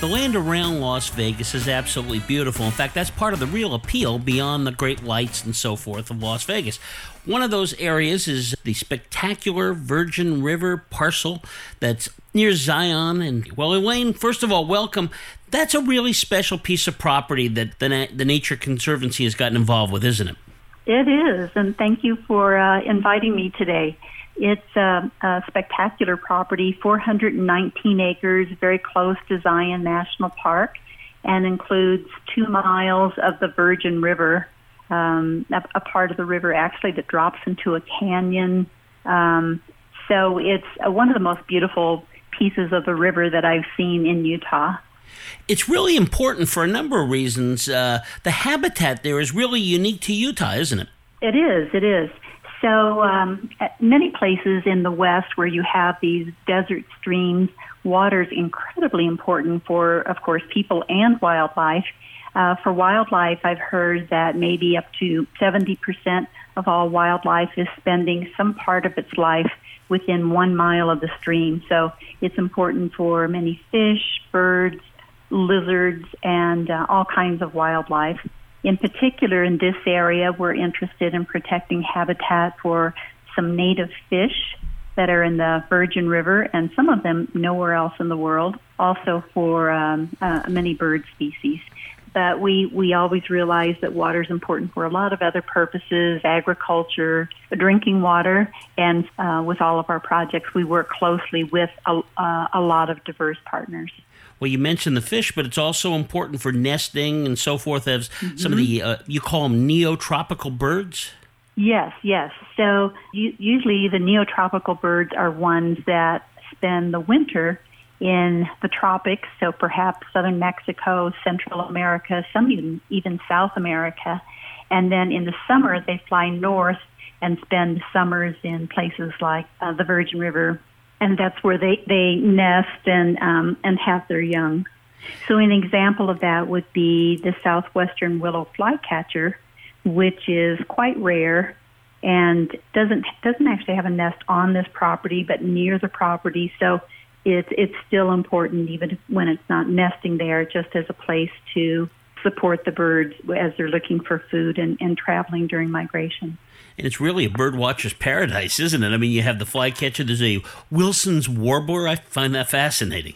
The land around Las Vegas is absolutely beautiful. In fact, that's part of the real appeal beyond the great lights and so forth of Las Vegas. One of those areas is the spectacular Virgin River parcel that's near Zion. And, well, Elaine, first of all, welcome. That's a really special piece of property that the, Na- the Nature Conservancy has gotten involved with, isn't it? It is, and thank you for uh, inviting me today. It's a, a spectacular property, 419 acres, very close to Zion National Park, and includes two miles of the Virgin River, um, a, a part of the river actually that drops into a canyon. Um, so it's uh, one of the most beautiful pieces of the river that I've seen in Utah. It's really important for a number of reasons. Uh, the habitat there is really unique to Utah, isn't it? It is, it is. So, um, many places in the West where you have these desert streams, water is incredibly important for, of course, people and wildlife. Uh, for wildlife, I've heard that maybe up to 70% of all wildlife is spending some part of its life within one mile of the stream. So it's important for many fish, birds, lizards, and uh, all kinds of wildlife. In particular, in this area, we're interested in protecting habitat for some native fish that are in the Virgin River and some of them nowhere else in the world, also for um, uh, many bird species. But we, we always realize that water is important for a lot of other purposes, agriculture, drinking water, and uh, with all of our projects, we work closely with a, uh, a lot of diverse partners. Well, you mentioned the fish, but it's also important for nesting and so forth. As mm-hmm. some of the uh, you call them neotropical birds. Yes, yes. So u- usually the neotropical birds are ones that spend the winter in the tropics, so perhaps southern Mexico, Central America, some even even South America, and then in the summer they fly north and spend summers in places like uh, the Virgin River, and that's where they they nest and um, and have their young. So an example of that would be the southwestern willow flycatcher, which is quite rare and doesn't doesn't actually have a nest on this property, but near the property. So it's it's still important even when it's not nesting there, just as a place to support the birds as they're looking for food and, and traveling during migration. It's really a birdwatcher's paradise, isn't it? I mean, you have the flycatcher. There's a Wilson's warbler. I find that fascinating.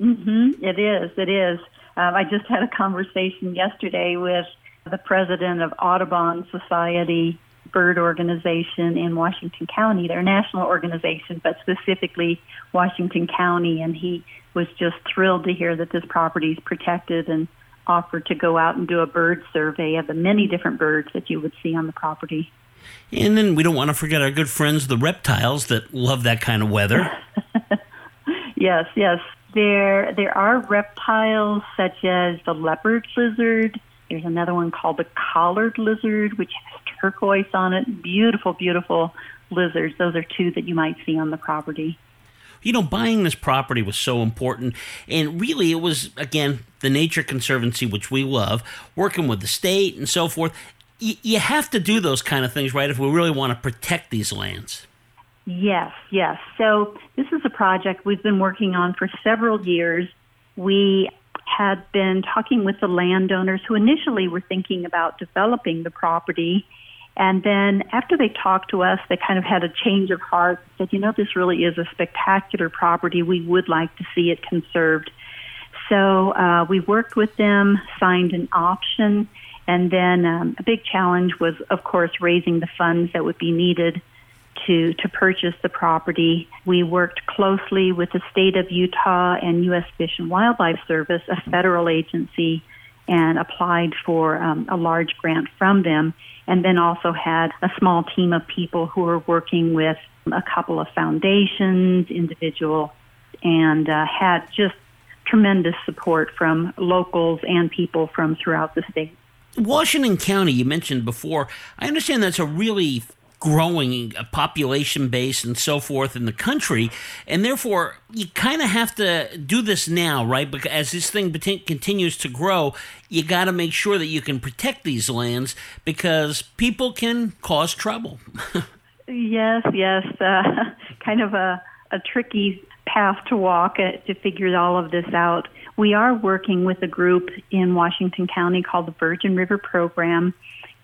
Mm-hmm. It is. It is. Um, I just had a conversation yesterday with the president of Audubon Society bird organization in Washington County. They're a national organization, but specifically Washington County. And he was just thrilled to hear that this property is protected and offered to go out and do a bird survey of the many different birds that you would see on the property. And then we don't want to forget our good friends, the reptiles, that love that kind of weather. yes, yes. There, there are reptiles such as the leopard lizard. There's another one called the collared lizard, which has turquoise on it. Beautiful, beautiful lizards. Those are two that you might see on the property. You know, buying this property was so important. And really, it was, again, the Nature Conservancy, which we love, working with the state and so forth. You have to do those kind of things, right, if we really want to protect these lands. Yes, yes. So, this is a project we've been working on for several years. We had been talking with the landowners who initially were thinking about developing the property and then after they talked to us, they kind of had a change of heart, said, you know, this really is a spectacular property. We would like to see it conserved. So uh, we worked with them, signed an option, and then um, a big challenge was, of course, raising the funds that would be needed to, to purchase the property. We worked closely with the state of Utah and U.S. Fish and Wildlife Service, a federal agency, and applied for um, a large grant from them, and then also had a small team of people who were working with a couple of foundations, individual, and uh, had just tremendous support from locals and people from throughout the state. Washington County, you mentioned before, I understand that's a really growing population base and so forth in the country, and therefore you kind of have to do this now, right? Because as this thing continues to grow, you got to make sure that you can protect these lands because people can cause trouble. yes, yes, uh, kind of a, a tricky path to walk uh, to figure all of this out. We are working with a group in Washington County called the Virgin River Program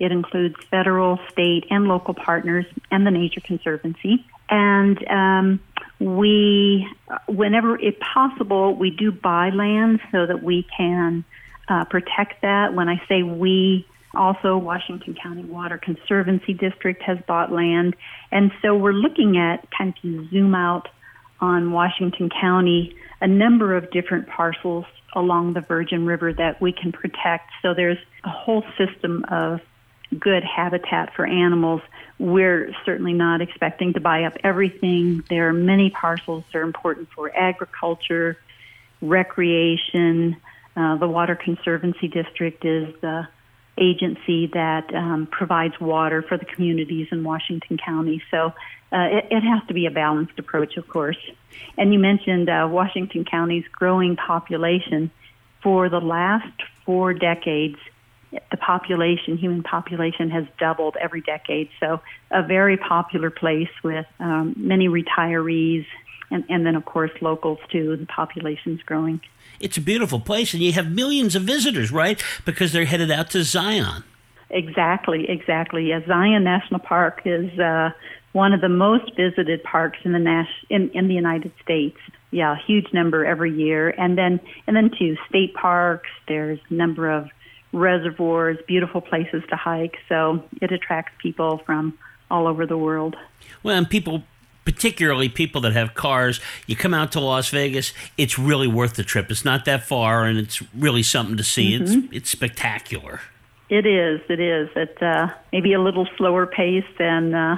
it includes federal, state, and local partners and the Nature Conservancy. And um, we, whenever it's possible, we do buy land so that we can uh, protect that. When I say we, also Washington County Water Conservancy District has bought land. And so we're looking at kind of zoom out on Washington County, a number of different parcels along the Virgin River that we can protect. So there's a whole system of good habitat for animals. We're certainly not expecting to buy up everything. There are many parcels that are important for agriculture, recreation. Uh, the Water Conservancy District is the agency that um, provides water for the communities in Washington County. So uh, it, it, has to be a balanced approach, of course. And you mentioned uh, Washington County's growing population. For the last four decades, the population, human population, has doubled every decade. So, a very popular place with um, many retirees, and, and then, of course, locals too. The population's growing. It's a beautiful place, and you have millions of visitors, right? Because they're headed out to Zion. Exactly, exactly. Yeah, Zion National Park is uh, one of the most visited parks in the Nas- in, in the United States. Yeah, a huge number every year, and then and then too state parks. There's a number of reservoirs, beautiful places to hike. So it attracts people from all over the world. Well, and people, particularly people that have cars, you come out to Las Vegas, it's really worth the trip. It's not that far, and it's really something to see. Mm-hmm. It's it's spectacular. It is. It is. It's uh, maybe a little slower pace than uh,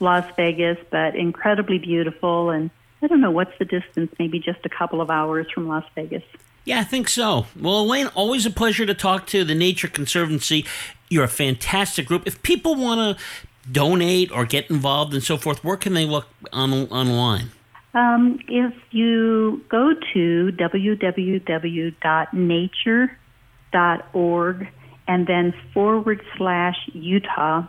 Las Vegas, but incredibly beautiful. And I don't know what's the distance. Maybe just a couple of hours from Las Vegas. Yeah, I think so. Well, Elaine, always a pleasure to talk to the Nature Conservancy. You're a fantastic group. If people want to donate or get involved and so forth, where can they look on, online? Um, if you go to www.nature.org and then forward slash Utah,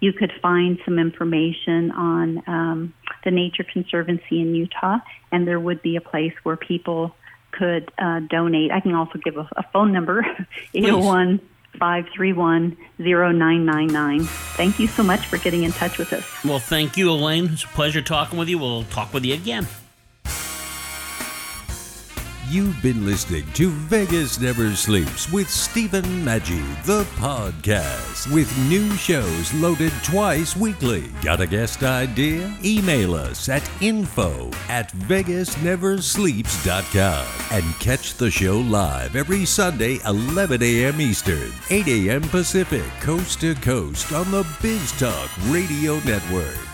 you could find some information on um, the Nature Conservancy in Utah, and there would be a place where people could uh, donate. I can also give a, a phone number 801 531 0999. Thank you so much for getting in touch with us. Well, thank you, Elaine. It's a pleasure talking with you. We'll talk with you again. You've been listening to Vegas Never Sleeps with Stephen Maggi, the podcast, with new shows loaded twice weekly. Got a guest idea? Email us at info at vegasneversleeps.com and catch the show live every Sunday, 11 a.m. Eastern, 8 a.m. Pacific, coast to coast on the Biz Talk Radio Network.